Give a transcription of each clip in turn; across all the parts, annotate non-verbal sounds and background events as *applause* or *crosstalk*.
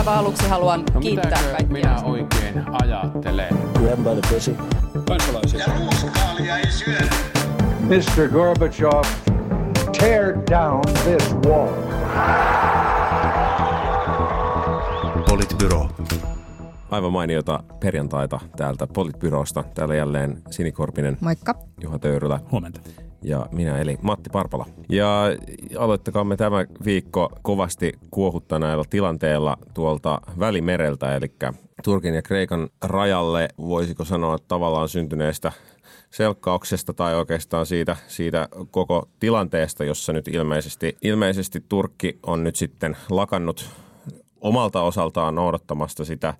aivan aluksi haluan No kiittää kaikkia. minä oikein ajattelen? Grab by the pussy. kansalaisia. Ja ruuskaalia ei syödä. Mr. Gorbachev, tear down this wall. Politbyro. Aivan mainiota perjantaita täältä Politbyrosta. Täällä jälleen Sinikorpinen, Moikka. Juha Töyrylä Huomenta. Ja minä eli Matti Parpala. Ja aloittakaamme tämä viikko kovasti kuohuttaneella tilanteella tuolta Välimereltä, eli Turkin ja Kreikan rajalle, voisiko sanoa tavallaan syntyneestä selkkauksesta tai oikeastaan siitä, siitä koko tilanteesta, jossa nyt ilmeisesti, ilmeisesti Turkki on nyt sitten lakannut omalta osaltaan noudattamasta sitä,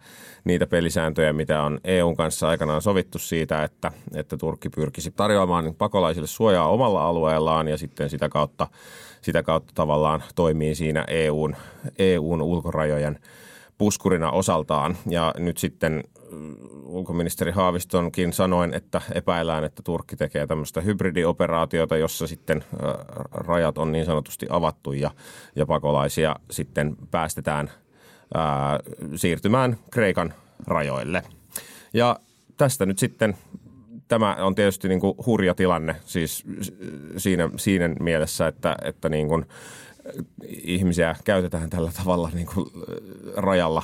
niitä pelisääntöjä, mitä on EUn kanssa aikanaan sovittu siitä, että, että Turkki pyrkisi tarjoamaan pakolaisille suojaa omalla alueellaan ja sitten sitä kautta, sitä kautta tavallaan toimii siinä EUn, EUn ulkorajojen puskurina osaltaan. Ja nyt sitten mm, ulkoministeri Haavistonkin sanoin, että epäillään, että Turkki tekee tämmöistä hybridioperaatiota, jossa sitten rajat on niin sanotusti avattu ja, ja pakolaisia sitten päästetään ää, siirtymään Kreikan rajoille. Ja tästä nyt sitten tämä on tietysti niin kuin hurja tilanne siis siinä, siinä mielessä, että, että niin kuin ihmisiä käytetään tällä tavalla niin kuin rajalla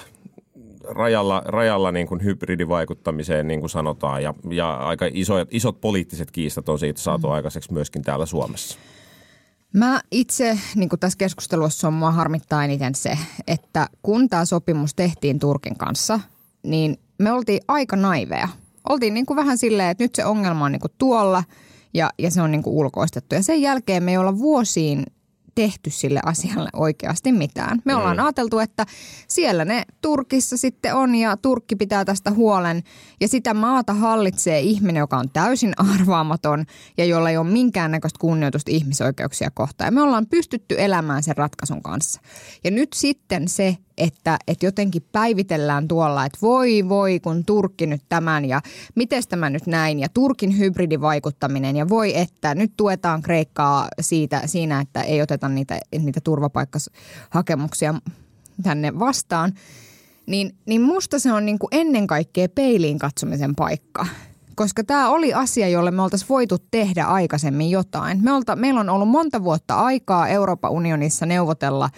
rajalla, rajalla niin kuin hybridivaikuttamiseen, niin kuin sanotaan, ja, ja aika isot, isot poliittiset kiistat on siitä saatu aikaiseksi myöskin täällä Suomessa. Mä itse, niin kuin tässä keskustelussa on mua harmittaa eniten se, että kun tämä sopimus tehtiin Turkin kanssa, niin me oltiin aika naiveja. Oltiin niin kuin vähän silleen, että nyt se ongelma on niin kuin tuolla ja, ja se on niin kuin ulkoistettu. Ja sen jälkeen me ei olla vuosiin tehty sille asialle oikeasti mitään. Me ollaan ajateltu, että siellä ne Turkissa sitten on ja Turkki pitää tästä huolen. Ja sitä maata hallitsee ihminen, joka on täysin arvaamaton ja jolla ei ole minkäännäköistä kunnioitusta ihmisoikeuksia kohtaan. Ja me ollaan pystytty elämään sen ratkaisun kanssa. Ja nyt sitten se, että, että jotenkin päivitellään tuolla, että voi voi kun Turkki nyt tämän ja miten tämä nyt näin ja Turkin hybridivaikuttaminen ja voi että nyt tuetaan Kreikkaa siitä, siinä, että ei oteta niitä, niitä turvapaikkahakemuksia tänne vastaan. Niin, niin musta se on niin kuin ennen kaikkea peiliin katsomisen paikka. Koska tämä oli asia, jolle me oltaisiin voitu tehdä aikaisemmin jotain. Me olta, meillä on ollut monta vuotta aikaa Euroopan unionissa neuvotella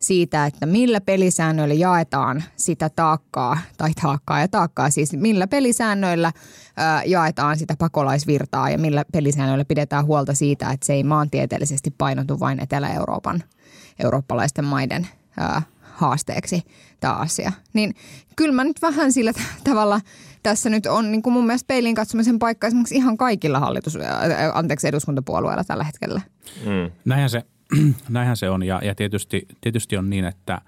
siitä, että millä pelisäännöillä jaetaan sitä taakkaa, tai taakkaa ja taakkaa, siis millä pelisäännöillä ää, jaetaan sitä pakolaisvirtaa ja millä pelisäännöillä pidetään huolta siitä, että se ei maantieteellisesti painotu vain Etelä-Euroopan eurooppalaisten maiden ää, haasteeksi tämä asia. Niin kyllä mä nyt vähän sillä tavalla tässä nyt on niin kuin mun mielestä peiliin katsomisen paikka esimerkiksi ihan kaikilla hallitus, anteeksi eduskuntapuolueilla tällä hetkellä. Mm. Näinhän se, *clears throat* näinhän se on ja, ja tietysti, tietysti on niin, että,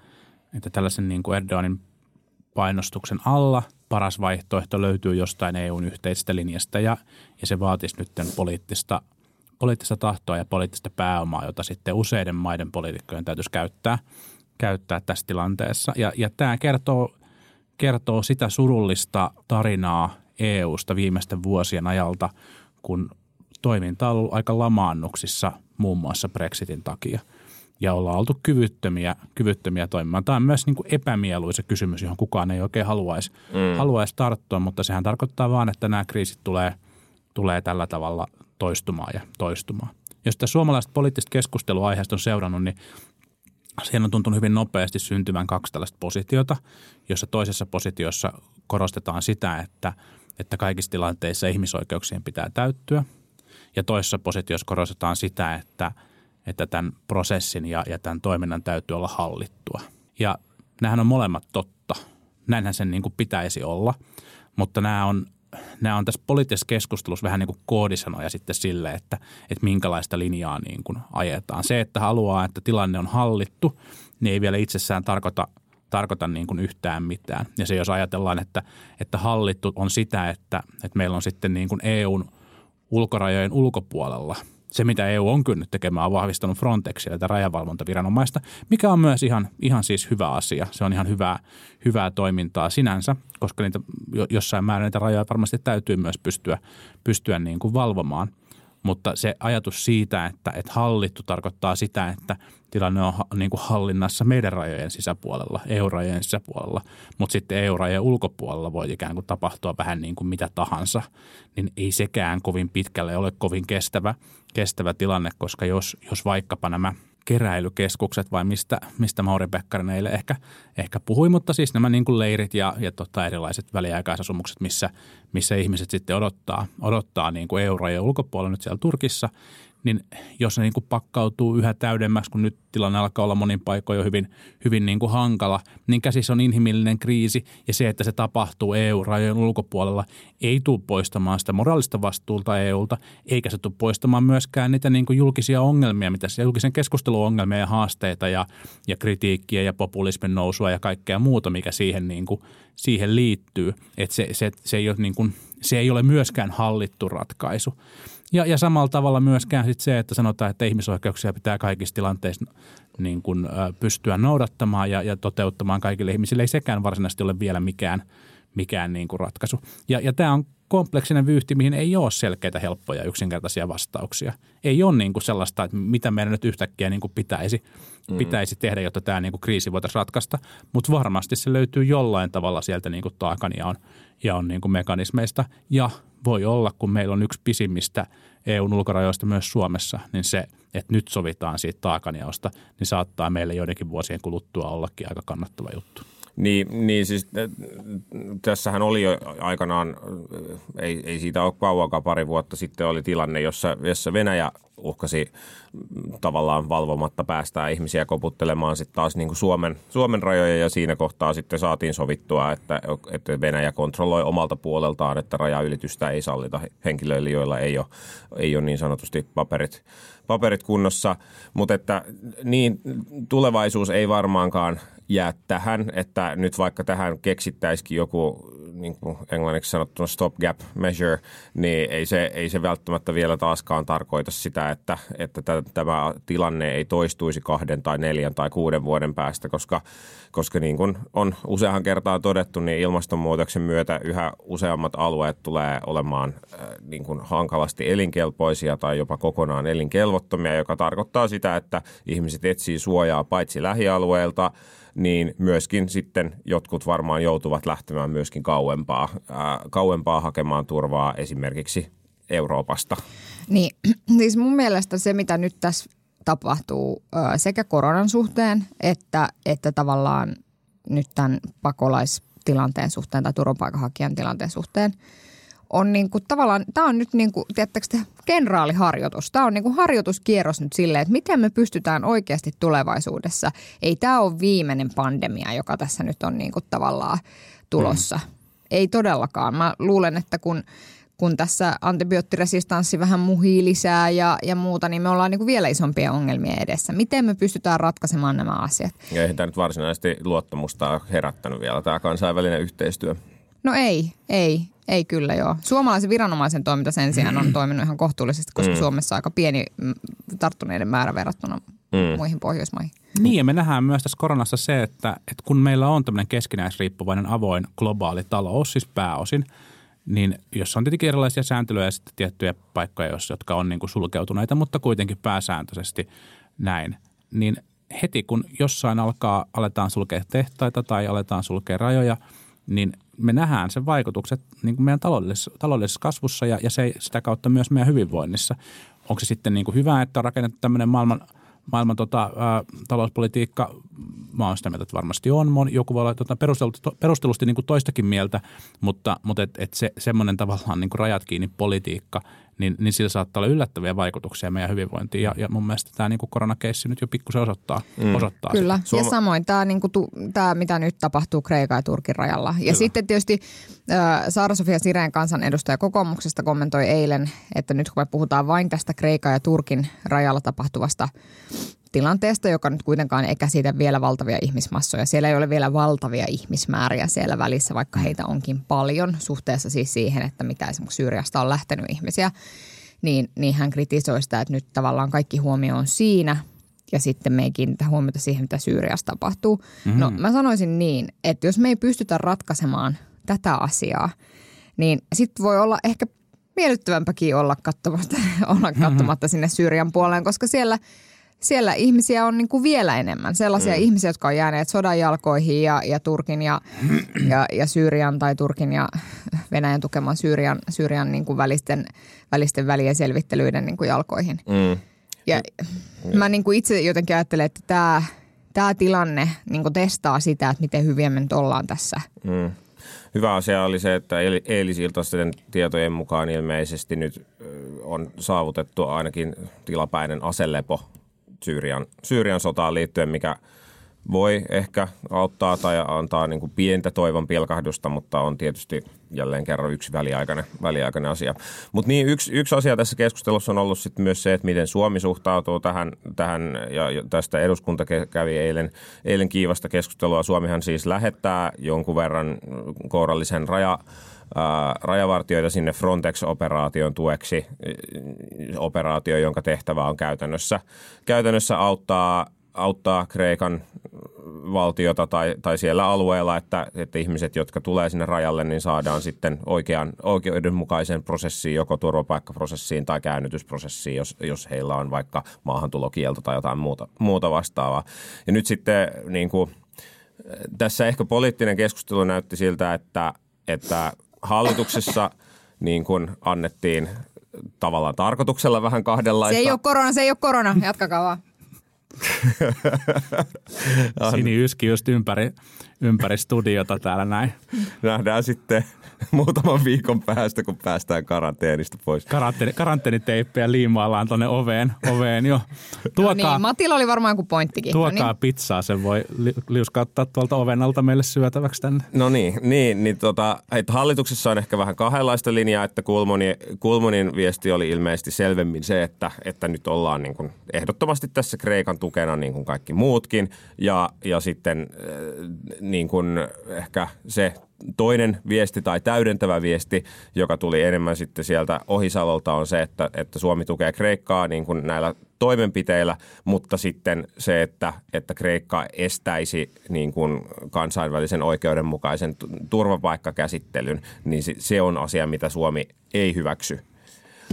että tällaisen niin kuin Erdoganin painostuksen alla paras vaihtoehto löytyy jostain EUn yhteisestä linjasta ja, ja se vaatisi nyt poliittista, poliittista tahtoa ja poliittista pääomaa, jota sitten useiden maiden poliitikkojen täytyisi käyttää, käyttää tässä tilanteessa. Ja, ja tämä kertoo, kertoo sitä surullista tarinaa EUsta viimeisten vuosien ajalta, kun toiminta on ollut aika lamaannuksissa muun muassa Brexitin takia. Ja ollaan oltu kyvyttömiä, kyvyttömiä toimimaan. Tämä on myös niin kuin epämieluisa kysymys, johon kukaan ei oikein haluaisi, mm. haluaisi tarttua, mutta sehän tarkoittaa vaan, että nämä kriisit tulee, tulee tällä tavalla toistumaan ja toistumaan. Jos sitä suomalaista poliittista keskustelua aiheesta on seurannut, niin siihen on tuntunut hyvin nopeasti syntyvän kaksi tällaista positiota, jossa toisessa positiossa korostetaan sitä, että, että kaikissa tilanteissa ihmisoikeuksien pitää täyttyä. Ja toisessa positiossa korostetaan sitä, että, että tämän prosessin ja, ja tämän toiminnan täytyy olla hallittua. Ja nämähän on molemmat totta. Näinhän sen niin kuin pitäisi olla, mutta nämä on, nämä on tässä poliittisessa keskustelussa vähän niin kuin koodisanoja sitten sille, että, että minkälaista linjaa niin kuin ajetaan. Se, että haluaa, että tilanne on hallittu, niin ei vielä itsessään tarkoita, tarkoita niin kuin yhtään mitään. Ja se, jos ajatellaan, että, että hallittu on sitä, että, että meillä on sitten niin kuin EUn ulkorajojen ulkopuolella – se, mitä EU on kyennyt tekemään, on vahvistanut Frontexia, tätä rajavalvontaviranomaista, mikä on myös ihan, ihan siis hyvä asia. Se on ihan hyvää, hyvää toimintaa sinänsä, koska niitä, jossain määrin niitä rajoja varmasti täytyy myös pystyä, pystyä niin kuin valvomaan. Mutta se ajatus siitä, että, että hallittu tarkoittaa sitä, että tilanne on niin kuin hallinnassa meidän rajojen sisäpuolella, EU-rajojen sisäpuolella, mutta sitten EU-rajojen ulkopuolella voi ikään kuin tapahtua vähän niin kuin mitä tahansa, niin ei sekään kovin pitkälle ole kovin kestävä, kestävä tilanne, koska jos, jos vaikkapa nämä – keräilykeskukset vai mistä, mistä Mauri Pekkarinen eilen ehkä, ehkä puhui, mutta siis nämä niin kuin leirit ja, ja tota erilaiset väliaikaisasumukset, missä, missä ihmiset sitten odottaa, odottaa niin kuin euroja ulkopuolella nyt siellä Turkissa, niin jos ne niin kuin pakkautuu yhä täydemmäksi, kun nyt tilanne alkaa olla monin paikoin jo hyvin, hyvin niin kuin hankala, niin käsissä on inhimillinen kriisi ja se, että se tapahtuu EU-rajojen ulkopuolella, ei tule poistamaan sitä moraalista vastuulta EUlta, eikä se tule poistamaan myöskään niitä niin kuin julkisia ongelmia, mitä se julkisen keskustelun ongelmia ja haasteita ja, ja kritiikkiä ja populismin nousua ja kaikkea muuta, mikä siihen, niin kuin, siihen liittyy. Että se, se, se, ei ole niin kuin, se ei ole myöskään hallittu ratkaisu. Ja, ja samalla tavalla myöskään sit se, että sanotaan, että ihmisoikeuksia pitää kaikissa tilanteissa niin kuin, pystyä noudattamaan ja, ja toteuttamaan kaikille ihmisille. Ei sekään varsinaisesti ole vielä mikään, mikään niin kuin ratkaisu. Ja, ja tämä on kompleksinen vyyhti, mihin ei ole selkeitä, helppoja, yksinkertaisia vastauksia. Ei ole niin kuin sellaista, että mitä meidän nyt yhtäkkiä niin kuin pitäisi, mm. pitäisi tehdä, jotta tämä niin kuin kriisi voitaisiin ratkaista. Mutta varmasti se löytyy jollain tavalla sieltä niin kuin taakan ja on, ja on niin kuin mekanismeista. Ja voi olla, kun meillä on yksi pisimmistä EUn ulkorajoista myös Suomessa, niin se, että nyt sovitaan siitä taakanjaosta, niin saattaa meille joidenkin vuosien kuluttua ollakin aika kannattava juttu. Niin, niin siis tässähän oli jo aikanaan, ei, ei siitä ole kauankaan, pari vuotta sitten oli tilanne, jossa, jossa Venäjä uhkasi tavallaan valvomatta päästää ihmisiä koputtelemaan sitten taas niin kuin Suomen, Suomen rajoja ja siinä kohtaa sitten saatiin sovittua, että, että Venäjä kontrolloi omalta puoleltaan, että rajaylitystä ei sallita henkilöille, joilla ei ole, ei ole niin sanotusti paperit, paperit kunnossa, mutta että niin tulevaisuus ei varmaankaan jää tähän, että nyt vaikka tähän keksittäisikin joku niin kuin englanniksi sanottuna stopgap measure, niin ei se, ei se välttämättä vielä taaskaan tarkoita sitä, että, että tämä tilanne ei toistuisi kahden tai neljän tai kuuden vuoden päästä, koska, koska niin kuin on useahan kertaa todettu, niin ilmastonmuutoksen myötä yhä useammat alueet tulee olemaan äh, niin kuin hankalasti elinkelpoisia tai jopa kokonaan elinkelvottomia, joka tarkoittaa sitä, että ihmiset etsii suojaa paitsi lähialueilta – niin myöskin sitten jotkut varmaan joutuvat lähtemään myöskin kauempaa, ää, kauempaa hakemaan turvaa esimerkiksi Euroopasta. Niin, *clears throat* siis mun mielestä se, mitä nyt tässä tapahtuu sekä koronan suhteen että, että tavallaan nyt tämän pakolaistilanteen suhteen tai turvapaikanhakijan tilanteen suhteen – on niin kuin tavallaan, tämä on nyt niin kuin, tiedättekö te, kenraaliharjoitus. Tämä on niin kuin harjoituskierros nyt silleen, että miten me pystytään oikeasti tulevaisuudessa. Ei tämä ole viimeinen pandemia, joka tässä nyt on niin kuin tavallaan tulossa. Mm. Ei todellakaan. Mä luulen, että kun kun tässä antibioottiresistanssi vähän muhii lisää ja, ja muuta, niin me ollaan niin kuin vielä isompia ongelmia edessä. Miten me pystytään ratkaisemaan nämä asiat? Ja eihän tämä nyt varsinaisesti luottamusta herättänyt vielä tämä kansainvälinen yhteistyö. No ei, ei. Ei kyllä joo. Suomalaisen viranomaisen toiminta sen sijaan on toiminut ihan kohtuullisesti, koska mm. Suomessa on aika pieni mm, tarttuneiden määrä verrattuna mm. muihin Pohjoismaihin. Niin ja me nähdään myös tässä koronassa se, että, että kun meillä on tämmöinen keskinäisriippuvainen avoin globaali talous, siis pääosin, niin jos on tietenkin erilaisia sääntelyjä ja sitten tiettyjä paikkoja, jotka on niin kuin sulkeutuneita, mutta kuitenkin pääsääntöisesti näin, niin heti kun jossain alkaa, aletaan sulkea tehtaita tai aletaan sulkea rajoja, niin me nähdään sen vaikutukset niin kuin meidän taloudellisessa, taloudellisessa kasvussa ja, ja se, sitä kautta myös meidän hyvinvoinnissa. Onko se sitten niin kuin hyvä, että on rakennettu tämmöinen maailman, maailman tota, ää, talouspolitiikka? Mä oon sitä mieltä, että varmasti on. Joku voi olla tota, perustellusti niin kuin toistakin mieltä, mutta, mutta et, et se, semmoinen tavallaan niin kuin rajat kiinni politiikka – niin, niin sillä saattaa olla yllättäviä vaikutuksia meidän hyvinvointiin. Ja, ja mun mielestä tämä niin koronakeissi nyt jo pikkusen osoittaa, mm. osoittaa Kyllä, sitä. ja samoin tämä, niin kuin, tämä, mitä nyt tapahtuu Kreikan ja Turkin rajalla. Ja Kyllä. sitten tietysti äh, Saara-Sofia Sireen kansanedustaja kokoomuksesta kommentoi eilen, että nyt kun me puhutaan vain tästä Kreikan ja Turkin rajalla tapahtuvasta tilanteesta, joka nyt kuitenkaan ei käsitä vielä valtavia ihmismassoja. Siellä ei ole vielä valtavia ihmismääriä siellä välissä, vaikka heitä onkin paljon suhteessa siis siihen, että mitä esimerkiksi Syyriasta on lähtenyt ihmisiä. Niin, niin hän kritisoi sitä, että nyt tavallaan kaikki huomio on siinä ja sitten me ei kiinnitä huomiota siihen, mitä Syyriassa tapahtuu. Mm-hmm. No mä sanoisin niin, että jos me ei pystytä ratkaisemaan tätä asiaa, niin sitten voi olla ehkä miellyttävämpäkin olla katsomatta, *laughs* olla *laughs* katsomatta sinne Syyrian puoleen, koska siellä, siellä ihmisiä on niin kuin vielä enemmän. Sellaisia mm. ihmisiä, jotka on jääneet sodan jalkoihin ja, ja Turkin ja, *clears throat* ja, ja Syyrian tai Turkin ja Venäjän tukeman Syyrian, Syyrian niin kuin välisten, välisten välien selvittelyiden niin kuin jalkoihin. Mm. Ja mä niin kuin itse jotenkin ajattelen, että tämä, tämä tilanne niin kuin testaa sitä, että miten hyviä me nyt ollaan tässä. Mm. Hyvä asia oli se, että eil- eilisiltaisten tietojen mukaan ilmeisesti nyt on saavutettu ainakin tilapäinen aselepo Syyrian, Syyrian sotaan liittyen, mikä voi ehkä auttaa tai antaa niin kuin pientä toivon pilkahdusta, mutta on tietysti jälleen kerran yksi väliaikainen, väliaikainen asia. Mutta niin, yksi, yksi asia tässä keskustelussa on ollut sitten myös se, että miten Suomi suhtautuu tähän, tähän ja tästä eduskunta kävi eilen, eilen kiivasta keskustelua. Suomihan siis lähettää jonkun verran kourallisen raja, rajavartioita sinne Frontex-operaation tueksi, operaatio, jonka tehtävä on käytännössä, käytännössä auttaa auttaa Kreikan valtiota tai, tai siellä alueella, että, että ihmiset, jotka tulee sinne rajalle, niin saadaan sitten oikean, oikeudenmukaisen prosessiin, joko turvapaikkaprosessiin tai käännytysprosessiin, jos, jos heillä on vaikka maahantulokielto tai jotain muuta, muuta vastaavaa. Ja nyt sitten niin kuin, tässä ehkä poliittinen keskustelu näytti siltä, että, että hallituksessa niin kuin annettiin tavallaan tarkoituksella vähän kahdenlaista. Se ei ole korona, se ei ole korona. Jatkakaa vaan. Sini yski just ympäri, ympäri studiota täällä näin. Nähdään sitten *laughs* muutaman viikon päästä, kun päästään karanteenista pois. Karanteeni, karanteeniteippiä liimaillaan tuonne oveen, oveen jo. Tuokaa, No niin, Matilla oli varmaan joku pointtikin. tuokaa No niin. pizzaa, sen voi li, liuskauttaa tuolta oven alta meille syötäväksi tänne. No niin, niin, niin tota, että hallituksessa on ehkä vähän kahdenlaista linjaa, että Kulmuni, Kulmunin viesti oli ilmeisesti selvemmin se, että, että nyt ollaan niin kuin ehdottomasti tässä Kreikan tukena niin kuin kaikki muutkin ja, ja sitten äh, niin kuin ehkä se toinen viesti tai täydentävä viesti, joka tuli enemmän sitten sieltä Ohisalolta on se, että, että Suomi tukee Kreikkaa niin kuin näillä toimenpiteillä, mutta sitten se, että, että Kreikka estäisi niin kuin kansainvälisen oikeudenmukaisen tu- turvapaikkakäsittelyn, niin se- se on asia, mitä Suomi ei hyväksy.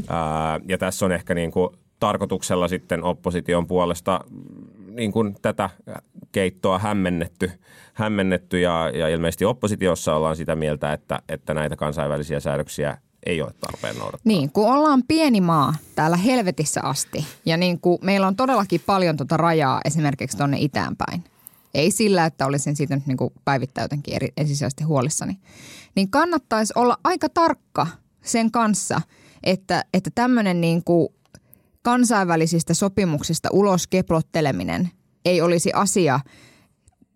Ää, ja tässä on ehkä niin kuin tarkoituksella sitten opposition puolesta niin kuin tätä keittoa hämmennetty, hämmennetty ja, ja ilmeisesti oppositiossa ollaan sitä mieltä, että, että näitä kansainvälisiä säädöksiä ei ole tarpeen noudattaa. Niin, kun ollaan pieni maa täällä helvetissä asti ja niin kuin meillä on todellakin paljon tuota rajaa esimerkiksi tuonne itään päin. Ei sillä, että olisin siitä nyt niin kuin päivittäin jotenkin eri, ensisijaisesti huolissani. Niin kannattaisi olla aika tarkka sen kanssa, että, että tämmöinen niin kuin kansainvälisistä sopimuksista ulos keplotteleminen ei olisi asia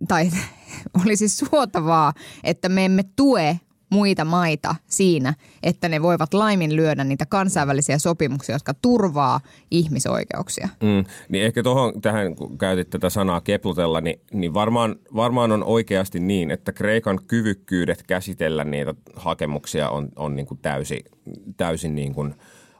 tai *laughs* olisi suotavaa, että me emme tue muita maita siinä, että ne voivat laiminlyödä niitä kansainvälisiä sopimuksia, jotka turvaa ihmisoikeuksia. Mm, niin ehkä tuohon tähän, kun käytit tätä sanaa keplutella, niin, niin varmaan, varmaan on oikeasti niin, että Kreikan kyvykkyydet käsitellä niitä hakemuksia on, on niin kuin täysin, täysin niin kuin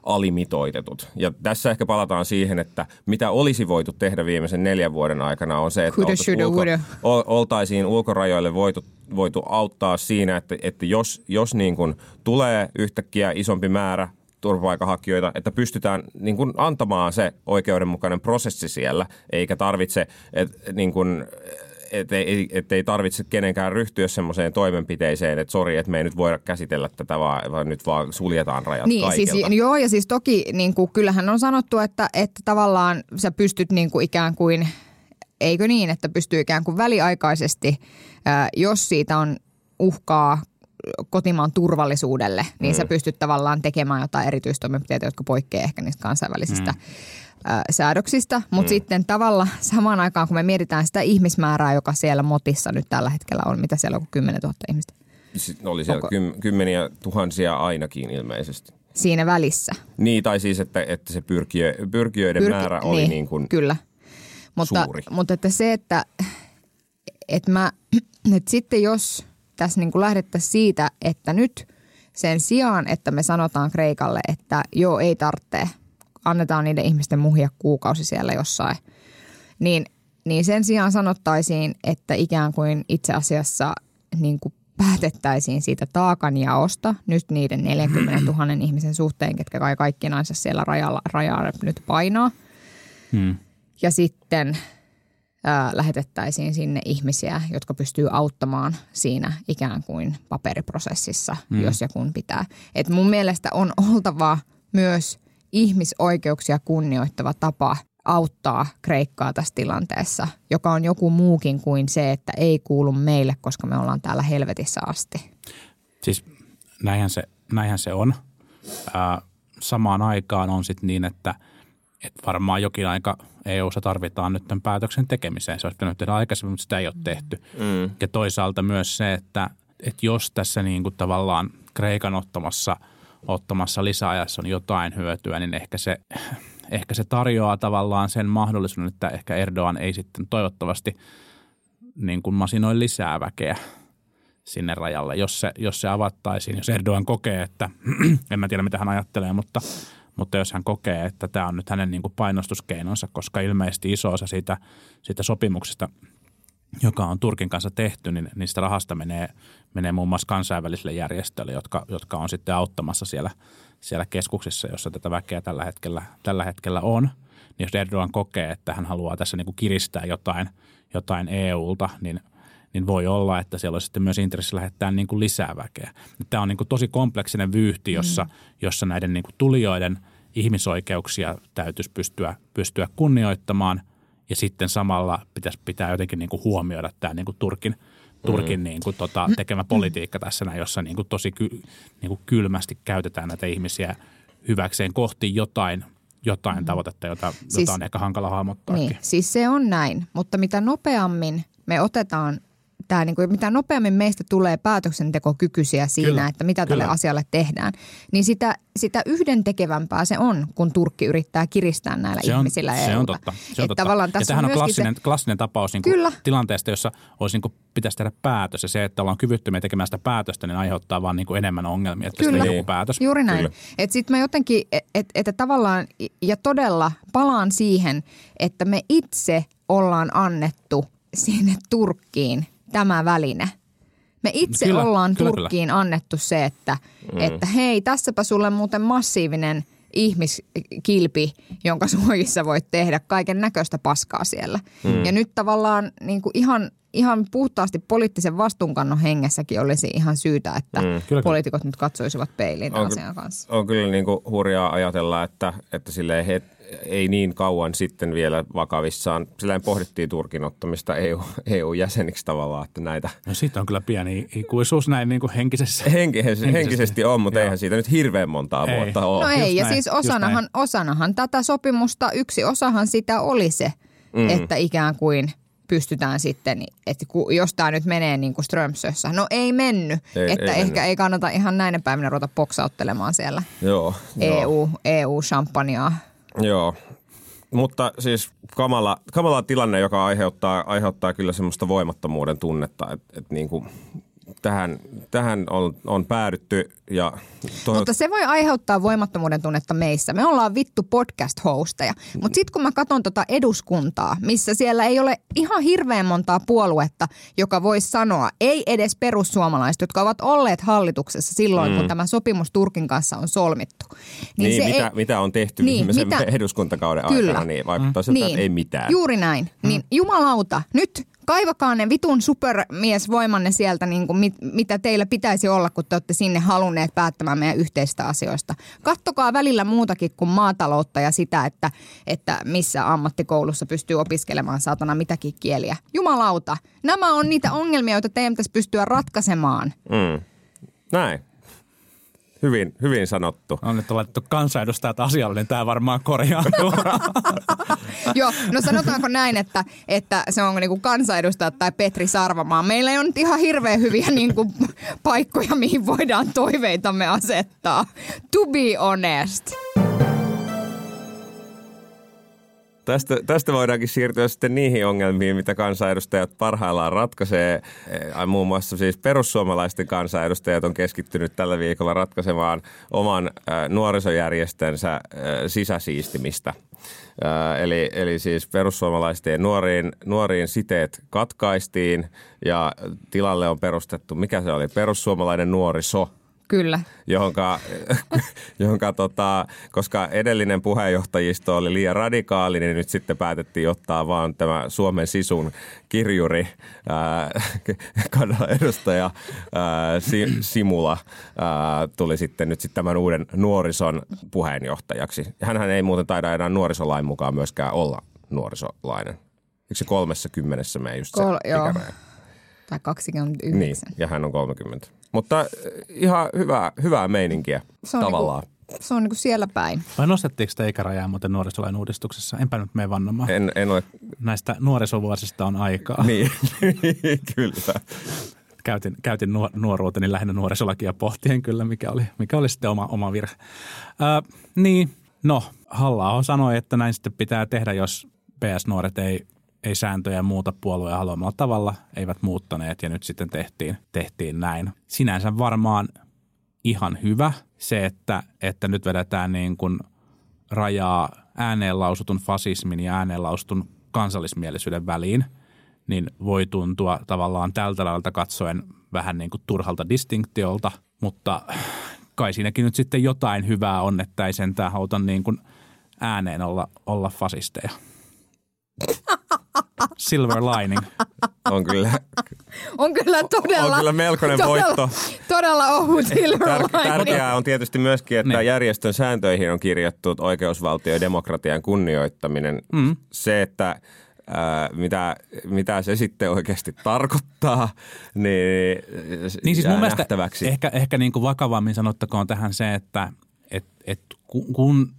alimitoitetut. Ja tässä ehkä palataan siihen, että mitä olisi voitu tehdä viimeisen neljän vuoden aikana on se, että oltaisiin shoulda, woulda. o- oltaisiin ulkorajoille voitu, voitu auttaa siinä, että, että jos, jos niin kuin tulee yhtäkkiä isompi määrä turvapaikanhakijoita, että pystytään niin kuin antamaan se oikeudenmukainen prosessi siellä, eikä tarvitse, et, niin kuin, et, ei, tarvitse kenenkään ryhtyä semmoiseen toimenpiteeseen, että sori, että me ei nyt voida käsitellä tätä, vaan, vaan nyt vaan suljetaan rajat Niin, kaikilta. siis, joo, ja siis toki niin kuin, kyllähän on sanottu, että, että tavallaan sä pystyt niin kuin ikään kuin, eikö niin, että pystyy ikään kuin väliaikaisesti, ää, jos siitä on uhkaa kotimaan turvallisuudelle, niin mm. sä pystyt tavallaan tekemään jotain erityistoimenpiteitä, jotka poikkeaa ehkä niistä kansainvälisistä mm. ää, säädöksistä. Mutta mm. sitten tavalla samaan aikaan, kun me mietitään sitä ihmismäärää, joka siellä motissa nyt tällä hetkellä on, mitä siellä on kuin 10 000 ihmistä Siis Oli siellä Onko- kym, kymmeniä tuhansia ainakin ilmeisesti. siinä välissä. Niin, tai siis, että, että se pyrkiö, pyrkijöiden Pyrki- määrä oli niin, kuin Kyllä. Mutta, suuri. mutta että se, että, että, mä, *clears throat* että sitten jos tässä niin kuin lähdettäisiin siitä, että nyt sen sijaan, että me sanotaan Kreikalle, että joo, ei tarvitse, annetaan niiden ihmisten muhia kuukausi siellä jossain, niin, niin sen sijaan sanottaisiin, että ikään kuin itse asiassa niin kuin päätettäisiin siitä taakanjaosta nyt niiden 40 000 ihmisen suhteen, ketkä kai kaikkinaansa siellä rajalla, rajalla nyt painaa. Hmm. Ja sitten lähetettäisiin sinne ihmisiä, jotka pystyy auttamaan siinä ikään kuin paperiprosessissa, mm. jos ja kun pitää. Et mun mielestä on oltava myös ihmisoikeuksia kunnioittava tapa auttaa Kreikkaa tässä tilanteessa, joka on joku muukin kuin se, että ei kuulu meille, koska me ollaan täällä helvetissä asti. Siis näinhän se, näinhän se on. Ää, samaan aikaan on sitten niin, että, että varmaan jokin aika EU-ssa tarvitaan nyt tämän päätöksen tekemiseen. Se olisi pitänyt tehdä aikaisemmin, mutta sitä ei ole tehty. Mm. Ja toisaalta myös se, että, että jos tässä niin kuin tavallaan Kreikan ottamassa, ottamassa lisäajassa on jotain hyötyä, niin ehkä se, ehkä se tarjoaa tavallaan sen mahdollisuuden, että ehkä Erdogan ei sitten toivottavasti niin kuin masinoi lisää väkeä sinne rajalle, jos se, jos se avattaisiin, jos Erdogan kokee, että *clears throat* en mä tiedä mitä hän ajattelee, mutta, mutta jos hän kokee, että tämä on nyt hänen niin kuin painostuskeinonsa, koska ilmeisesti iso osa siitä, siitä sopimuksesta, joka on Turkin kanssa tehty, niin niistä rahasta menee, menee muun muassa kansainvälisille järjestöille, jotka, jotka on sitten auttamassa siellä, siellä keskuksissa, jossa tätä väkeä tällä hetkellä, tällä hetkellä on. Niin jos Erdogan kokee, että hän haluaa tässä niin kuin kiristää jotain, jotain EUlta, niin – niin voi olla, että siellä olisi sitten myös intressi lähettää niin kuin lisää väkeä. Tämä on niin kuin tosi kompleksinen vyyhti, jossa, mm. jossa näiden niin kuin tulijoiden ihmisoikeuksia täytyisi pystyä, pystyä kunnioittamaan ja sitten samalla pitäisi pitää jotenkin niin kuin huomioida tämä niin kuin Turkin, Turkin mm. niin kuin tota, tekemä politiikka tässä, näin, jossa niin kuin tosi ky, niin kuin kylmästi käytetään näitä ihmisiä hyväkseen kohti jotain jotain mm. tavoitetta, jota, siis, jota on ehkä hankala hahmottaa. Niin, siis se on näin, mutta mitä nopeammin me otetaan tämä, niin kuin, mitä nopeammin meistä tulee päätöksentekokykyisiä siinä, kyllä, että mitä kyllä. tälle asialle tehdään, niin sitä, sitä yhdentekevämpää se on, kun Turkki yrittää kiristää näillä se on, ihmisillä Se on totta. Se on totta. Ja tämähän on, on klassinen, se... klassinen tapaus niin kuin tilanteesta, jossa olisi niin kuin, pitäisi tehdä päätös. Ja se, että ollaan kyvyttömiä tekemään sitä päätöstä, niin aiheuttaa vaan niin kuin enemmän ongelmia, että Kyllä. joku päätös. Juuri näin. Että sitten mä jotenkin, että et, et tavallaan ja todella palaan siihen, että me itse ollaan annettu sinne Turkkiin tämä väline. Me itse kyllä, ollaan kyllä, Turkkiin kyllä. annettu se, että, mm. että hei, tässäpä sulle muuten massiivinen ihmiskilpi, jonka suojissa voit tehdä kaiken näköistä paskaa siellä. Mm. Ja nyt tavallaan niin kuin ihan, ihan puhtaasti poliittisen vastuunkannon hengessäkin olisi ihan syytä, että mm. Kyllä, poliitikot nyt katsoisivat peiliin on, asian kanssa. On kyllä niin kuin hurjaa ajatella, että, että silleen he, ei niin kauan sitten vielä vakavissaan. Sillä pohdittiin Turkin ottamista EU, EU-jäseniksi tavallaan, että näitä... No siitä on kyllä pieni ikuisuus näin niin kuin henkisessä. Henkisesti, henkisesti on, mutta Joo. eihän siitä nyt hirveän montaa ei. vuotta ole. No ei, just ja näin, siis osanahan, osanahan tätä sopimusta, yksi osahan sitä oli se, mm. että ikään kuin – pystytään sitten, että jos tämä nyt menee niin kuin Strömsössä. No ei mennyt, ei, että ei ehkä mennyt. ei kannata ihan näinä päivinä ruveta poksauttelemaan siellä Joo, EU, EU-champagnea Joo, mutta siis kamala, kamala tilanne, joka aiheuttaa, aiheuttaa kyllä semmoista voimattomuuden tunnetta, että, että niin kuin tähän, tähän on, on päädytty. Ja to... Mutta se voi aiheuttaa voimattomuuden tunnetta meissä. Me ollaan vittu podcast-hosteja. Mutta sitten kun mä katson tota eduskuntaa, missä siellä ei ole ihan hirveän montaa puoluetta, joka voisi sanoa, ei edes perussuomalaiset, jotka ovat olleet hallituksessa silloin, mm. kun tämä sopimus Turkin kanssa on solmittu. Niin, niin mitä, ei... mitä on tehty niin, viimeisen mitä... *laughs* eduskuntakauden Kyllä. aikana, niin vaikuttaa siltä, niin. että ei mitään. Juuri näin. Mm. Niin jumalauta, nyt kaivakaa ne vitun supermiesvoimanne sieltä, niin kuin mit, mitä teillä pitäisi olla, kun te olette sinne halunneet päättämään meidän yhteistä asioista. Kattokaa välillä muutakin kuin maataloutta ja sitä, että, että missä ammattikoulussa pystyy opiskelemaan saatana mitäkin kieliä. Jumalauta, nämä on niitä ongelmia, joita teidän pitäisi pystyä ratkaisemaan. Mm. Näin. Hyvin, hyvin sanottu. On nyt laitettu kansanedustajat asialle, niin tämä varmaan korjaantuu. *laughs* Joo, no sanotaanko näin, että, että se on niinku kansanedustajat tai Petri Sarvamaa. Meillä ei ole nyt ihan hirveän hyviä niinku paikkoja, mihin voidaan toiveitamme asettaa. To be honest. Tästä, tästä voidaankin siirtyä sitten niihin ongelmiin, mitä kansanedustajat parhaillaan ratkaisee. Eh, Muun muassa siis perussuomalaisten kansanedustajat on keskittynyt tällä viikolla ratkaisemaan oman äh, nuorisojärjestönsä äh, sisäsiistimistä. Eli, eli siis perussuomalaisten nuoriin, nuoriin siteet katkaistiin ja tilalle on perustettu, mikä se oli, perussuomalainen nuoriso – Kyllä. Johonka, *laughs* johonka tota, koska edellinen puheenjohtajisto oli liian radikaali, niin nyt sitten päätettiin ottaa vaan tämä Suomen sisun kirjuri, *laughs* ää, edustaja ää, Simula ää, tuli sitten nyt sitten tämän uuden nuorison puheenjohtajaksi. Hänhän ei muuten taida enää nuorisolain mukaan myöskään olla nuorisolainen. Eikö se kolmessa kymmenessä mene just se Kol-. Tai 29. Niin, ja hän on 30. Mutta äh, ihan hyvää, hyvää meininkiä se on tavallaan. Niinku, se on niinku siellä päin. Vai nostettiinko sitä ikärajaa muuten nuorisolain uudistuksessa? Enpä nyt mene vannomaan. En, en ole. Näistä nuorisovuosista on aikaa. *laughs* Niin, kyllä. Käytin, käytin nuoruuteni lähinnä nuorisolakia pohtien kyllä, mikä oli, mikä oli sitten oma, oma virhe. Ö, niin, no, halla sanoi, että näin sitten pitää tehdä, jos PS-nuoret ei ei sääntöjä muuta puolueen haluamalla tavalla, eivät muuttaneet ja nyt sitten tehtiin, tehtiin näin. Sinänsä varmaan ihan hyvä se, että, että nyt vedetään niin kuin rajaa ääneen lausutun fasismin ja ääneen lausutun kansallismielisyyden väliin, niin voi tuntua tavallaan tältä lailla katsoen vähän niin kuin turhalta distinktiolta, mutta kai siinäkin nyt sitten jotain hyvää on, että ei sentään niin kuin ääneen olla, olla fasisteja. *laughs* Silver lining. *laughs* On kyllä. On kyllä todella. On kyllä melkoinen todella, voitto. Todella ohut silver Tär, lining. Tärkeää on tietysti myöskin, että niin. järjestön sääntöihin on kirjattu oikeusvaltio- ja demokratian kunnioittaminen. Mm. Se, että Ää, mitä, mitä se sitten oikeasti tarkoittaa, niin, niin siis mun mielestä ehkä, ehkä niin kuin vakavammin sanottakoon tähän se, että et, et kun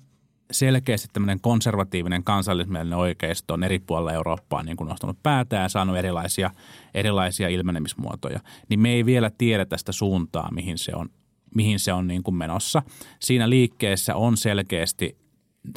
selkeästi tämmöinen konservatiivinen kansallismielinen oikeisto on eri puolilla Eurooppaa niin kuin nostanut päätään ja saanut erilaisia, erilaisia ilmenemismuotoja, niin me ei vielä tiedä tästä suuntaa, mihin se on, mihin se on niin kuin menossa. Siinä liikkeessä on selkeästi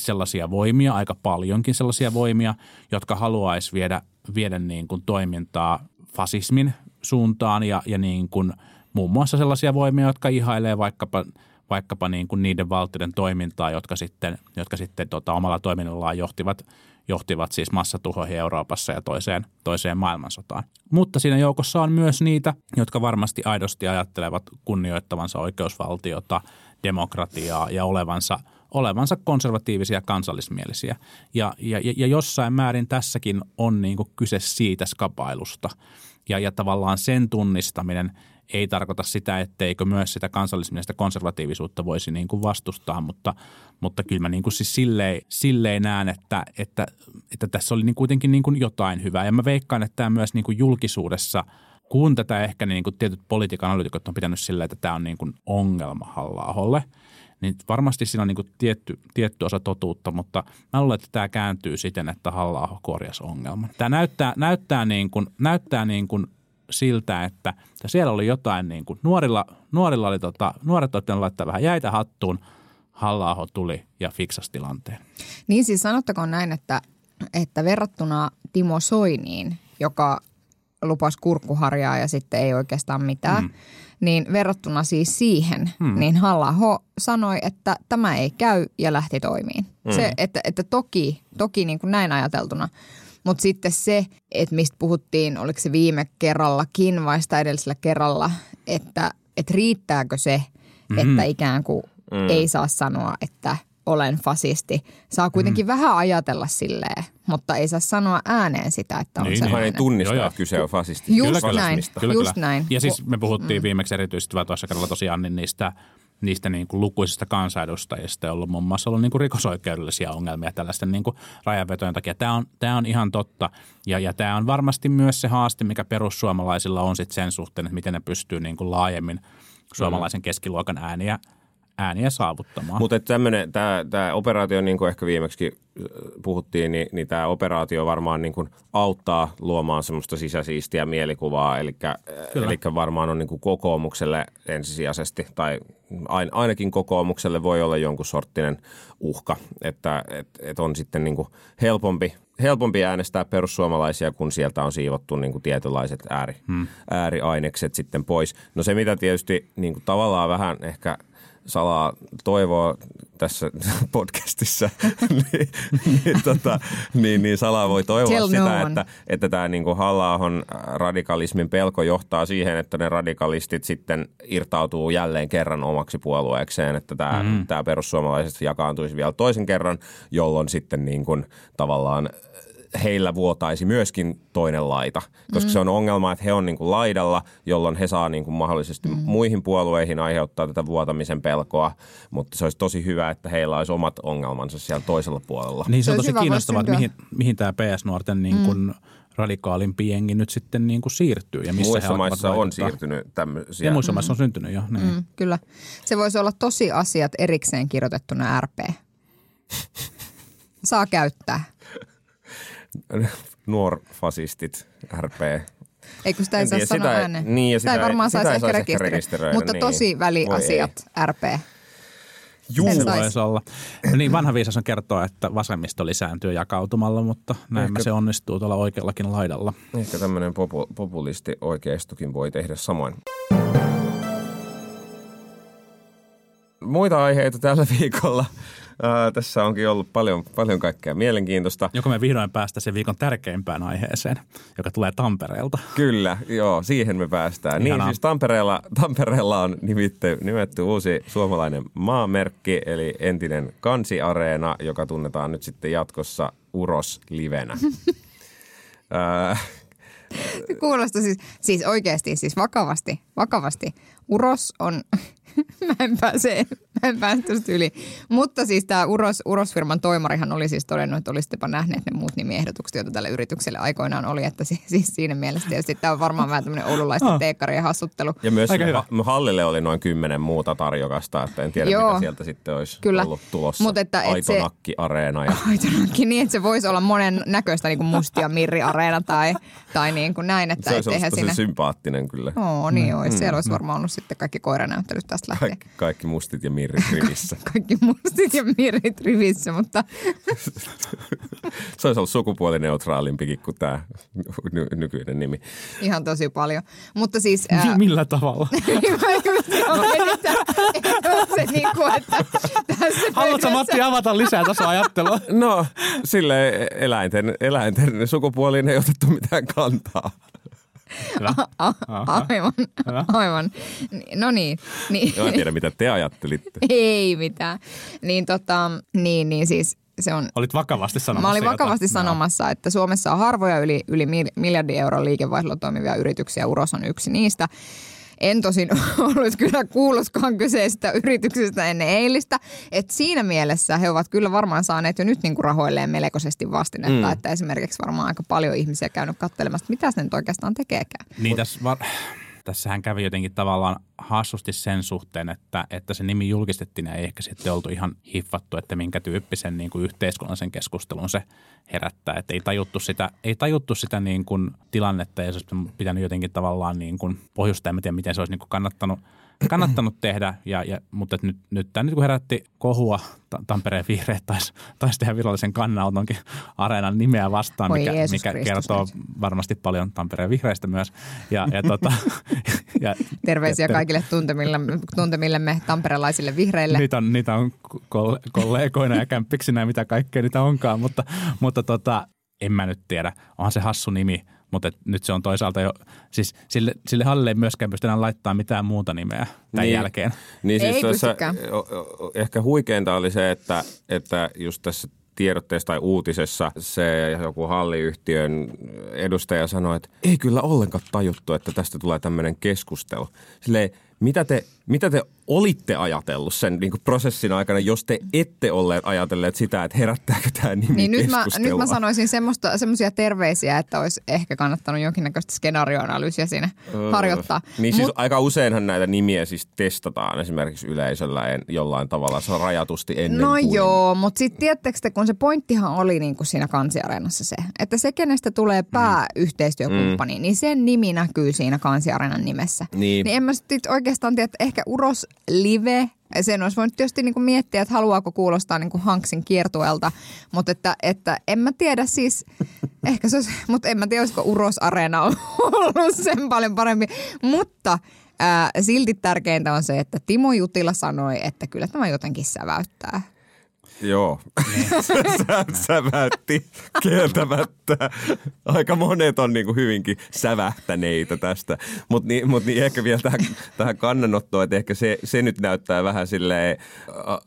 sellaisia voimia, aika paljonkin sellaisia voimia, jotka haluaisi viedä, viedä niin kuin toimintaa fasismin suuntaan ja, ja niin kuin muun muassa sellaisia voimia, jotka ihailee vaikkapa – vaikkapa niin kuin niiden valtioiden toimintaa, jotka sitten, jotka sitten tota, omalla toiminnallaan johtivat, johtivat siis massatuhoihin Euroopassa ja toiseen, toiseen maailmansotaan. Mutta siinä joukossa on myös niitä, jotka varmasti aidosti ajattelevat kunnioittavansa oikeusvaltiota, demokratiaa ja olevansa, olevansa konservatiivisia kansallismielisiä. Ja, ja, ja jossain määrin tässäkin on niin kuin kyse siitä skapailusta ja, ja tavallaan sen tunnistaminen – ei tarkoita sitä, etteikö myös sitä kansallismielistä konservatiivisuutta voisi niin kuin vastustaa, mutta, mutta kyllä mä niin kuin siis silleen, silleen näen, että, että, että tässä oli niin kuitenkin niin kuin jotain hyvää. Ja mä veikkaan, että tämä myös niin kuin julkisuudessa – kun tätä ehkä niin kuin tietyt politiikan analytikot on pitänyt silleen, että tämä on niin kuin ongelma halla niin varmasti siinä on niin kuin tietty, tietty osa totuutta, mutta mä luulen, että tämä kääntyy siten, että halla korjasi ongelman. Tämä näyttää, näyttää, niin kuin, näyttää niin kuin siltä, että, että siellä oli jotain niin kuin nuorilla, nuorilla oli tota, nuoret ottivat laittaa vähän jäitä hattuun, halla tuli ja fiksasi tilanteen. Niin siis sanottakoon näin, että, että verrattuna Timo Soiniin, joka lupasi kurkkuharjaa ja sitten ei oikeastaan mitään, mm. niin verrattuna siis siihen, mm. niin halla sanoi, että tämä ei käy ja lähti toimiin. Mm. Se, että, että toki, toki niin kuin näin ajateltuna – mutta sitten se, että mistä puhuttiin, oliko se viime kerrallakin vai sitä edellisellä kerralla, että, että riittääkö se, mm-hmm. että ikään kuin mm. ei saa sanoa, että olen fasisti. Saa kuitenkin mm. vähän ajatella silleen, mutta ei saa sanoa ääneen sitä, että on niin, sellainen. ei tunnista, että kyse on fasisti. Just kyllä, näin, kyllä, just kyllä. näin. Ja siis me puhuttiin mm. viimeksi erityisesti tuossa kerralla tosiaan niin niistä – niistä niin kuin lukuisista kansanedustajista, ollut muun muassa ollut niin kuin rikosoikeudellisia ongelmia tällaisten niin kuin rajanvetojen takia. Tämä on, tämä on ihan totta ja, ja tämä on varmasti myös se haaste, mikä perussuomalaisilla on sit sen suhteen, että miten ne pystyy niin kuin laajemmin suomalaisen keskiluokan ääniä, ääniä saavuttamaan. Mutta tämä operaatio, niin kuin ehkä viimeksi puhuttiin, niin, niin tämä operaatio varmaan niin kuin auttaa luomaan semmoista sisäsiistiä mielikuvaa, eli, eli varmaan on niin kuin kokoomukselle ensisijaisesti, tai ain, ainakin kokoomukselle voi olla jonkun sorttinen uhka, että et, et on sitten niin kuin helpompi, helpompi äänestää perussuomalaisia, kun sieltä on siivottu niin kuin tietynlaiset ääri, hmm. ääriainekset sitten pois. No se, mitä tietysti niin kuin tavallaan vähän ehkä salaa toivoa tässä *laughs* podcastissa, *laughs* niin, niin, tota, niin, niin salaa voi toivoa Tell sitä, no että, että tämä niin halla radikalismin pelko johtaa siihen, että ne radikalistit sitten irtautuu jälleen kerran omaksi puolueekseen, että tämä, mm. tämä perussuomalaiset jakaantuisi vielä toisen kerran, jolloin sitten niin kuin tavallaan heillä vuotaisi myöskin toinen laita, koska mm. se on ongelma, että he on niin kuin laidalla, jolloin he saa niin kuin mahdollisesti mm. muihin puolueihin aiheuttaa tätä vuotamisen pelkoa, mutta se olisi tosi hyvä, että heillä olisi omat ongelmansa siellä toisella puolella. Niin se on tosi kiinnostavaa, että mihin, mihin tämä PS-nuorten niin kuin mm radikaalimpi jengi nyt sitten niin kuin siirtyy. Ja missä muissa maissa on siirtynyt tämmöisiä. Ja muissa mm. maissa on syntynyt jo. Niin. Mm, kyllä. Se voisi olla tosi asiat erikseen kirjoitettuna RP. Saa käyttää *laughs* nuorfasistit, RP. Eikö sitä ei saa sanoa ääneen? Niin, ja sitä, sitä ei varmaan saisi ehkä, rekisteröidä, rekisteröidä. Mutta niin. tosi väliasiat, RP. Juu, voisi olla. No niin, vanha viisas on kertoa, että vasemmisto lisääntyy jakautumalla, mutta näin ehkä, se onnistuu tuolla oikeallakin laidalla. Ehkä tämmöinen popu, populisti oikeistokin voi tehdä samoin. Muita aiheita tällä viikolla. Ää, tässä onkin ollut paljon, paljon kaikkea mielenkiintoista. Joko me vihdoin päästä sen viikon tärkeimpään aiheeseen, joka tulee Tampereelta. Kyllä, joo, siihen me päästään. Niin, Ihanaa. Niin, siis Tampereella, Tampereella on nimetty, nimetty uusi suomalainen maamerkki, eli entinen kansiareena, joka tunnetaan nyt sitten jatkossa Uros Livenä. *laughs* Kuulostaa siis, siis oikeasti, siis vakavasti, vakavasti. Uros on *laughs* mä en pääse, mä en pääse tästä yli. Mutta siis tämä Uros, Uros-firman toimarihan oli siis todennut, että olisitteko nähneet ne muut nimiehdotukset, joita tälle yritykselle aikoinaan oli. Että siis, siis siinä mielessä tietysti tämä on varmaan vähän tämmöinen oululaisten oh. teekkarien hassuttelu. Ja myös ha- Hallille oli noin kymmenen muuta tarjokasta, että en tiedä Joo, mitä sieltä sitten olisi kyllä. ollut tulossa. Mut että, et Aitonakki-areena. Ja... Aitonakki, niin että se voisi olla monen näköistä niin kuin mustia Mirri-areena tai, tai niin kuin näin. Että se olisi ollut tosi sinne... sympaattinen kyllä. Oo, niin mm. Olisi. Siellä olisi varmaan ollut sitten kaikki koiranäyttelyt tästä lähtien. Kaikki, kaikki mustit ja mirrit *laughs* rivissä. kaikki mustit ja mirrit rivissä, mutta... se olisi ollut sukupuolineutraalimpikin kuin tämä ny- nykyinen nimi. Ihan tosi paljon. Mutta siis... Ää... Millä tavalla? *laughs* Haluatko Matti avata lisää tässä ajattelua? No, sille eläinten, eläinten sukupuoliin ei otettu mitään kantaa. A- a- aivan, aivan. No niin. niin. Joo, en tiedä, mitä te ajattelitte. *laughs* Ei mitään. Niin, tota, niin, niin siis se on... Olit vakavasti sanomassa Mä olin vakavasti jota. sanomassa, että Suomessa on harvoja yli, yli miljardin euron liikevaihdolla toimivia yrityksiä. Uros on yksi niistä. En tosin *laughs* ollut kyllä kuullutkaan kyseisestä yrityksestä ennen eilistä. Et siinä mielessä he ovat kyllä varmaan saaneet jo nyt niinku rahoilleen melkoisesti vastinetta. Mm. Että esimerkiksi varmaan aika paljon ihmisiä käynyt katselemassa, mitä se nyt oikeastaan tekeekään. Niin tässä var- tässähän kävi jotenkin tavallaan hassusti sen suhteen, että, että se nimi julkistettiin ja ei ehkä sitten oltu ihan hiffattu, että minkä tyyppisen niin kuin yhteiskunnallisen keskustelun se herättää. Että ei tajuttu sitä, ei tajuttu sitä niin kuin tilannetta ja se olisi pitänyt jotenkin tavallaan niin kuin pohjustaa. En tiedä, miten se olisi niin kuin kannattanut – kannattanut tehdä, ja, ja, mutta nyt, nyt tämä nyt kun herätti kohua, Tampereen vihreät taisi tais tehdä virallisen kannanotonkin areenan nimeä vastaan, mikä, mikä kertoo varmasti paljon Tampereen vihreistä myös. Ja, ja tota, *laughs* ja, Terveisiä ja, kaikille tuntemillemme, tuntemillemme tamperelaisille vihreille. Niitä on, niitä on kollegoina ja kämppiksinä ja mitä kaikkea niitä onkaan, mutta, mutta tota, en mä nyt tiedä. Onhan se hassu nimi – mutta nyt se on toisaalta jo, siis sille, sille hallille ei myöskään pysty enää laittaa mitään muuta nimeä tämän niin, jälkeen. Niin siis ei tuossa, ehkä huikeinta oli se, että, että just tässä tiedotteessa tai uutisessa se joku halliyhtiön edustaja sanoi, että ei kyllä ollenkaan tajuttu, että tästä tulee tämmöinen keskustelu. Silleen, Mitä te, mitä te olitte ajatellut sen niin kuin prosessin aikana, jos te ette olleet ajatelleet sitä, että herättääkö tämä nimi Niin nyt mä, nyt mä sanoisin semmoisia terveisiä, että olisi ehkä kannattanut jonkinnäköistä skenaarioanalyysiä siinä harjoittaa. Niin siis Mut- aika useinhan näitä nimiä siis testataan esimerkiksi yleisöllä en, jollain tavalla se on rajatusti ennen No kuin... joo, mutta sitten tiedättekö te, kun se pointtihan oli niin kuin siinä kansiareenassa se, että se kenestä tulee pääyhteistyökumppani, mm. niin sen nimi näkyy siinä kansiareenan nimessä. Niin. niin en mä sitten oikeastaan tiedä, että ehkä Uros Live, sen olisi voinut tietysti niin kuin miettiä, että haluaako kuulostaa niin kuin Hanksin kiertuelta, mutta että, että en mä tiedä siis, ehkä se olisi, mutta en mä tiedä, olisiko Uros Areena ollut sen paljon parempi, mutta ää, silti tärkeintä on se, että Timo Jutila sanoi, että kyllä tämä jotenkin säväyttää. Joo, *laughs* sä, säväytti kieltämättä. Aika monet on niin kuin hyvinkin sävähtäneitä tästä. Mutta niin, mut niin ehkä vielä tähän, tähän kannanottoon, että ehkä se, se nyt näyttää vähän silleen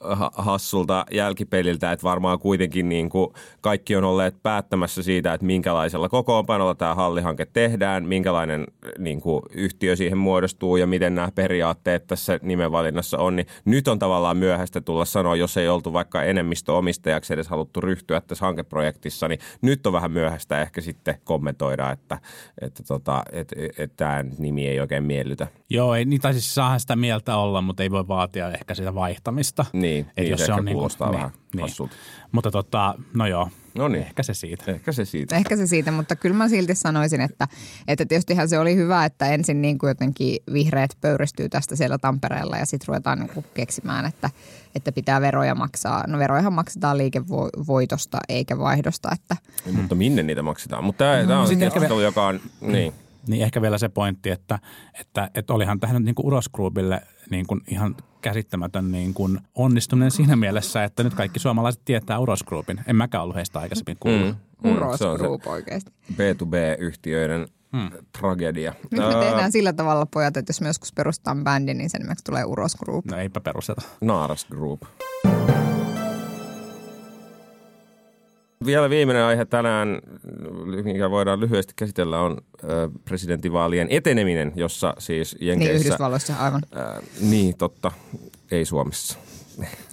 ha- hassulta jälkipeliltä, että varmaan kuitenkin niin kuin kaikki on olleet päättämässä siitä, että minkälaisella kokoonpanolla tämä hallihanke tehdään, minkälainen niin kuin yhtiö siihen muodostuu ja miten nämä periaatteet tässä nimenvalinnassa on. Niin nyt on tavallaan myöhäistä tulla sanoa, jos ei oltu vaikka enemmistöomistajaksi edes haluttu ryhtyä tässä hankeprojektissa, niin nyt on vähän myöhäistä ehkä sitten kommentoida, että, että, tota, että, että tämä nimi ei oikein miellytä. Joo, ei, niin, tai siis saahan sitä mieltä olla, mutta ei voi vaatia ehkä sitä vaihtamista. Niin, Et niin se ehkä kuulostaa niin, vähän niin. hassulta. Mutta tota, no joo, No niin. ehkä se siitä. Ehkä se siitä. Ehkä se siitä, mutta kyllä mä silti sanoisin, että, että tietystihän se oli hyvä, että ensin niin kuin jotenkin vihreät pöyristyy tästä siellä Tampereella ja sitten ruvetaan niin kuin keksimään, että, että pitää veroja maksaa. No verojahan maksetaan liikevoitosta eikä vaihdosta, että Mutta minne niitä maksetaan? Mutta tämä, tämä on sitten ehkä keskustelu, joka on... Niin. Niin ehkä vielä se pointti, että, että, että olihan tähän nyt niin kuin Uros Groupille niin kuin ihan käsittämätön niin kuin onnistuminen siinä mielessä, että nyt kaikki suomalaiset tietää Uros Groupin. En mäkään ollut heistä aikaisemmin kuullut. Mm. Uros on se Group oikeasti. B2B-yhtiöiden hmm. tragedia. Nyt me tehdään sillä tavalla, pojat, että jos me joskus perustetaan bändi, niin sen nimeksi tulee Uros Group. No eipä perusteta. Naaras Group. Vielä viimeinen aihe tänään, mikä voidaan lyhyesti käsitellä, on presidentinvaalien eteneminen, jossa siis Niin Jenkeissä... Yhdysvalloissa aivan. Ää, niin, totta. Ei Suomessa.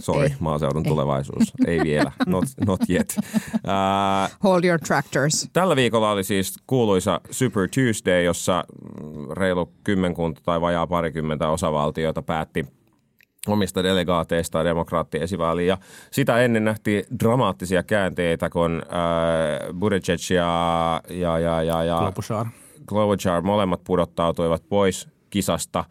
Sorry, Ei. maaseudun tulevaisuus. Ei vielä. Not, not yet. Ää, Hold your tractors. Tällä viikolla oli siis kuuluisa Super Tuesday, jossa reilu kymmenkunta tai vajaa parikymmentä osavaltiota päätti omista delegaateista demokraattiesivaaliin. Ja sitä ennen nähtiin dramaattisia käänteitä, kun äh, Buttigieg ja, ja, ja, ja, ja Klobuchar. Klobuchar molemmat pudottautuivat pois kisasta.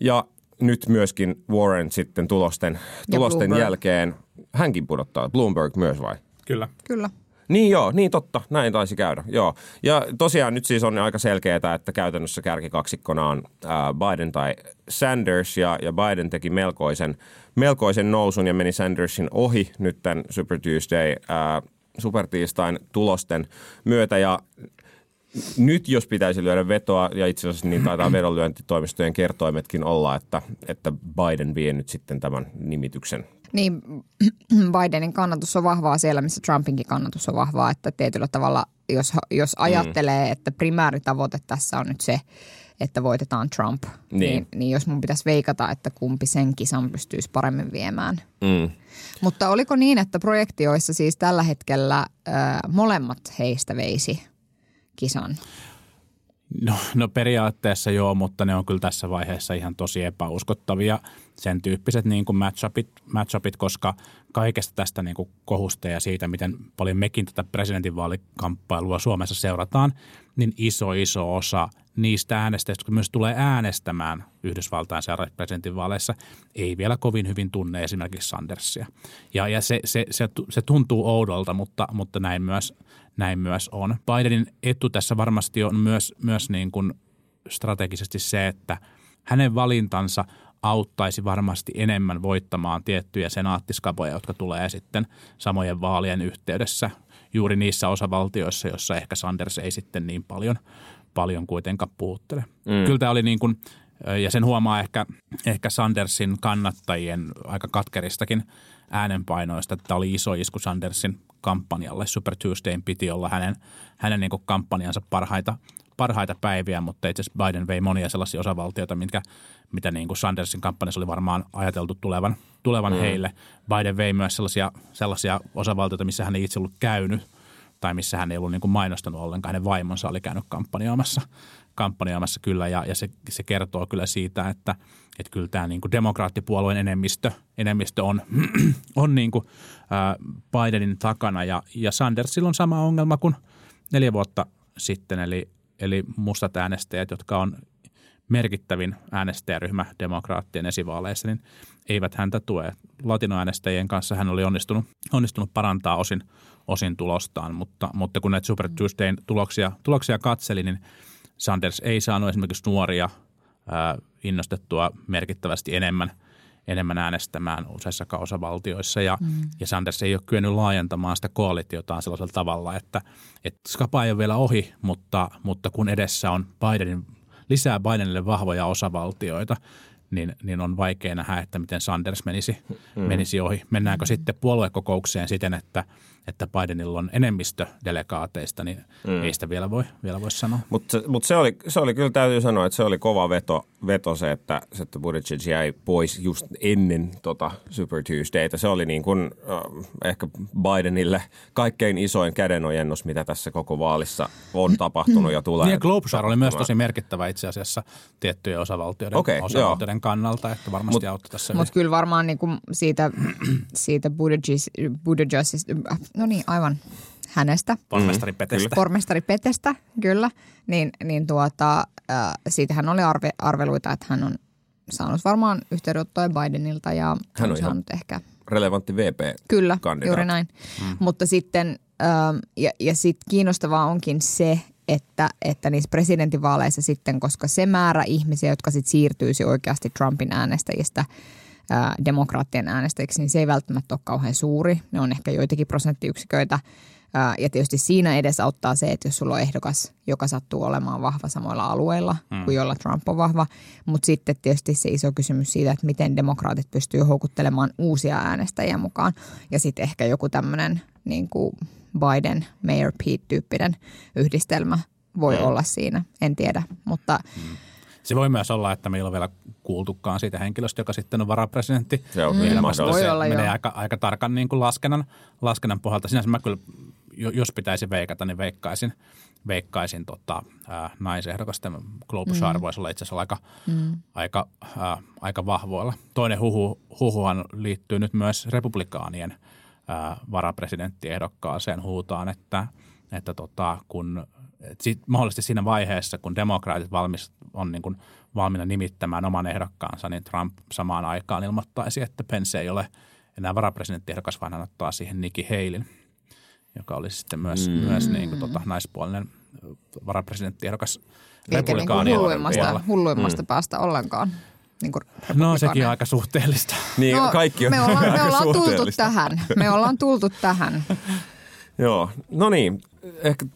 Ja nyt myöskin Warren sitten tulosten, tulosten jälkeen, hänkin pudottaa. Bloomberg myös vai? Kyllä. Kyllä. Niin joo, niin totta. Näin taisi käydä, joo. Ja tosiaan nyt siis on aika selkeää, että käytännössä kärkikaksikkona on ää, Biden tai Sanders ja, ja Biden teki melkoisen, melkoisen nousun ja meni Sandersin ohi nyt tämän Super Tuesday, ää, supertiistain tulosten myötä ja nyt jos pitäisi lyödä vetoa, ja itse asiassa niin taitaa vedonlyöntitoimistojen kertoimetkin olla, että, että Biden vie nyt sitten tämän nimityksen Niin *clears throat* Bidenin kannatus on vahvaa siellä, missä Trumpinkin kannatus on vahvaa, että tietyllä tavalla, jos, jos ajattelee, että primääritavoite tässä on nyt se, että voitetaan Trump, niin. Niin. Niin, niin jos mun pitäisi veikata, että kumpi sen kisan pystyisi paremmin viemään. Mm. Mutta oliko niin, että projektioissa siis tällä hetkellä ö, molemmat heistä veisi kisan? No, no periaatteessa joo, mutta ne on kyllä tässä vaiheessa ihan tosi epäuskottavia sen tyyppiset niin kuin matchupit, matchupit, koska kaikesta tästä niin kuin kohusta ja siitä, miten paljon mekin tätä presidentinvaalikamppailua Suomessa seurataan, niin iso iso osa niistä äänestäjistä, jotka myös tulee äänestämään Yhdysvaltain presidentinvaaleissa, ei vielä kovin hyvin tunne esimerkiksi Sandersia. Ja, ja se, se, se, se tuntuu oudolta, mutta, mutta näin, myös, näin myös on. Bidenin etu tässä varmasti on myös, myös niin kuin strategisesti se, että hänen valintansa auttaisi varmasti enemmän voittamaan tiettyjä senaattiskapoja, jotka tulee sitten samojen vaalien yhteydessä juuri niissä osavaltioissa, joissa ehkä Sanders ei sitten niin paljon, paljon kuitenkaan puhuttele. Mm. Kyllä tämä oli niin kuin, ja sen huomaa ehkä, ehkä Sandersin kannattajien aika katkeristakin äänenpainoista, että tämä oli iso isku Sandersin kampanjalle. Super Tuesdayn piti olla hänen, hänen niin kampanjansa parhaita, parhaita päiviä, mutta itse asiassa Biden vei monia sellaisia osavaltioita, mitkä, mitä niin kuin Sandersin kampanjassa oli varmaan ajateltu tulevan, tulevan mm. heille. Biden vei myös sellaisia, sellaisia osavaltioita, missä hän ei itse ollut käynyt tai missä hän ei ollut niin kuin mainostanut ollenkaan. Hänen vaimonsa oli käynyt kampanjoimassa, kampanjoimassa kyllä ja, ja se, se kertoo kyllä siitä, että, että kyllä tämä niin kuin demokraattipuolueen enemmistö, enemmistö on, *clears throat* on niin kuin, ää, Bidenin takana ja, ja Sandersilla on sama ongelma kuin neljä vuotta sitten, eli, eli mustat äänestäjät, jotka on merkittävin äänestäjäryhmä demokraattien esivaaleissa, niin eivät häntä tue. Latinoäänestäjien kanssa hän oli onnistunut, onnistunut parantaa osin, osin tulostaan, mutta, mutta kun näitä Super Tuesdayn tuloksia, tuloksia katseli, niin Sanders ei saanut esimerkiksi nuoria ää, innostettua merkittävästi enemmän – enemmän äänestämään useissa osavaltioissa ja, mm. ja Sanders ei ole kyennyt laajentamaan sitä koalitiotaan sellaisella tavalla, että, että skapa ei ole vielä ohi, mutta, mutta kun edessä on Bidenin, lisää Bidenille vahvoja osavaltioita, niin, niin on vaikea nähdä, että miten Sanders menisi, mm. menisi ohi. Mennäänkö mm. sitten puoluekokoukseen siten, että – että Bidenilla on enemmistö delegaateista, niin mm. ei sitä vielä voi, vielä voi sanoa. Mutta mut se, oli, se oli kyllä täytyy sanoa, että se oli kova veto, veto se, että, se, että Buttigieg jäi pois just ennen tota Super Tuesdayta. Se oli niin kuin äh, ehkä Bidenille kaikkein isoin kädenojennus, mitä tässä koko vaalissa on tapahtunut ja tulee. Niin Globesar oli myös tosi merkittävä itse asiassa tiettyjen osavaltioiden, okay, osavaltioiden kannalta, että varmasti Mut, auttoi tässä. Mutta kyllä varmaan niin kuin siitä, siitä Buttigiegista, no niin, aivan hänestä. Pormestari mm, Petestä. Pormestari Petestä, kyllä. Niin, niin tuota, äh, siitähän oli arve, arveluita, että hän on saanut varmaan yhteydenottoja Bidenilta ja hän on saanut ehkä relevantti VP Kyllä, juuri näin. Mm. Mutta sitten, ähm, ja, ja sitten kiinnostavaa onkin se, että, että niissä presidentinvaaleissa sitten, koska se määrä ihmisiä, jotka sitten siirtyisi oikeasti Trumpin äänestäjistä – demokraattien äänestäjiksi, niin se ei välttämättä ole kauhean suuri. Ne on ehkä joitakin prosenttiyksiköitä. Ja tietysti siinä edes auttaa se, että jos sulla on ehdokas, joka sattuu olemaan vahva samoilla alueilla mm. kuin jolla Trump on vahva. Mutta sitten tietysti se iso kysymys siitä, että miten demokraatit pystyy houkuttelemaan uusia äänestäjiä mukaan. Ja sitten ehkä joku tämmöinen niin kuin Biden, Mayor Pete-tyyppinen yhdistelmä voi mm. olla siinä. En tiedä, mutta... Mm se voi myös olla, että meillä on vielä kuultukaan siitä henkilöstä, joka sitten on varapresidentti. Se on mm. Voi olla, menee aika, aika tarkan niin kuin laskennan, laskennan pohjalta. Sinänsä mä kyllä, jos pitäisi veikata, niin veikkaisin, veikkaisin tota, ää, naisehdokasta. Globusar mm. voisi olla itse asiassa aika, mm. aika, ää, aika vahvoilla. Toinen huhu, huhuhan liittyy nyt myös republikaanien ää, varapresidenttiehdokkaaseen. Huutaan, että, että tota, kun sit, mahdollisesti siinä vaiheessa, kun demokraatit valmis, on niin kuin valmiina nimittämään oman ehdokkaansa, niin Trump samaan aikaan ilmoittaisi, että Pence ei ole enää varapresidenttiehdokas, vaan hän ottaa siihen Nikki Halin, joka olisi sitten myös, mm. myös niin kuin, tota, naispuolinen varapresidenttiehdokas republikaanien niin hulluimmasta, hulluimmasta mm. päästä ollenkaan. Niin no sekin on aika suhteellista. *laughs* Niin, no, kaikki on me ollaan, me ollaan tultu tähän. Me ollaan tultu tähän. *laughs* Joo, no niin. Ehkä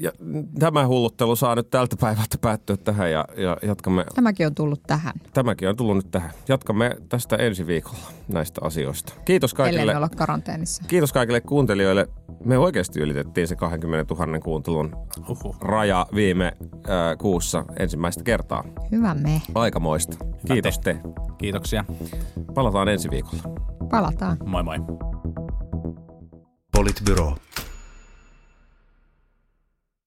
ja tämä hulluttelu saa nyt tältä päivältä päättyä tähän ja, ja jatkamme. Tämäkin on tullut tähän. Tämäkin on tullut nyt tähän. Jatkamme tästä ensi viikolla näistä asioista. Kiitos kaikille. olla karanteenissa. Kiitos kaikille kuuntelijoille. Me oikeasti ylitettiin se 20 000 kuuntelun Uhuh. raja viime äh, kuussa ensimmäistä kertaa. Hyvä me. Aikamoista. Kiitos te. Kiitoksia. Palataan ensi viikolla. Palataan. Moi moi. Politbyro.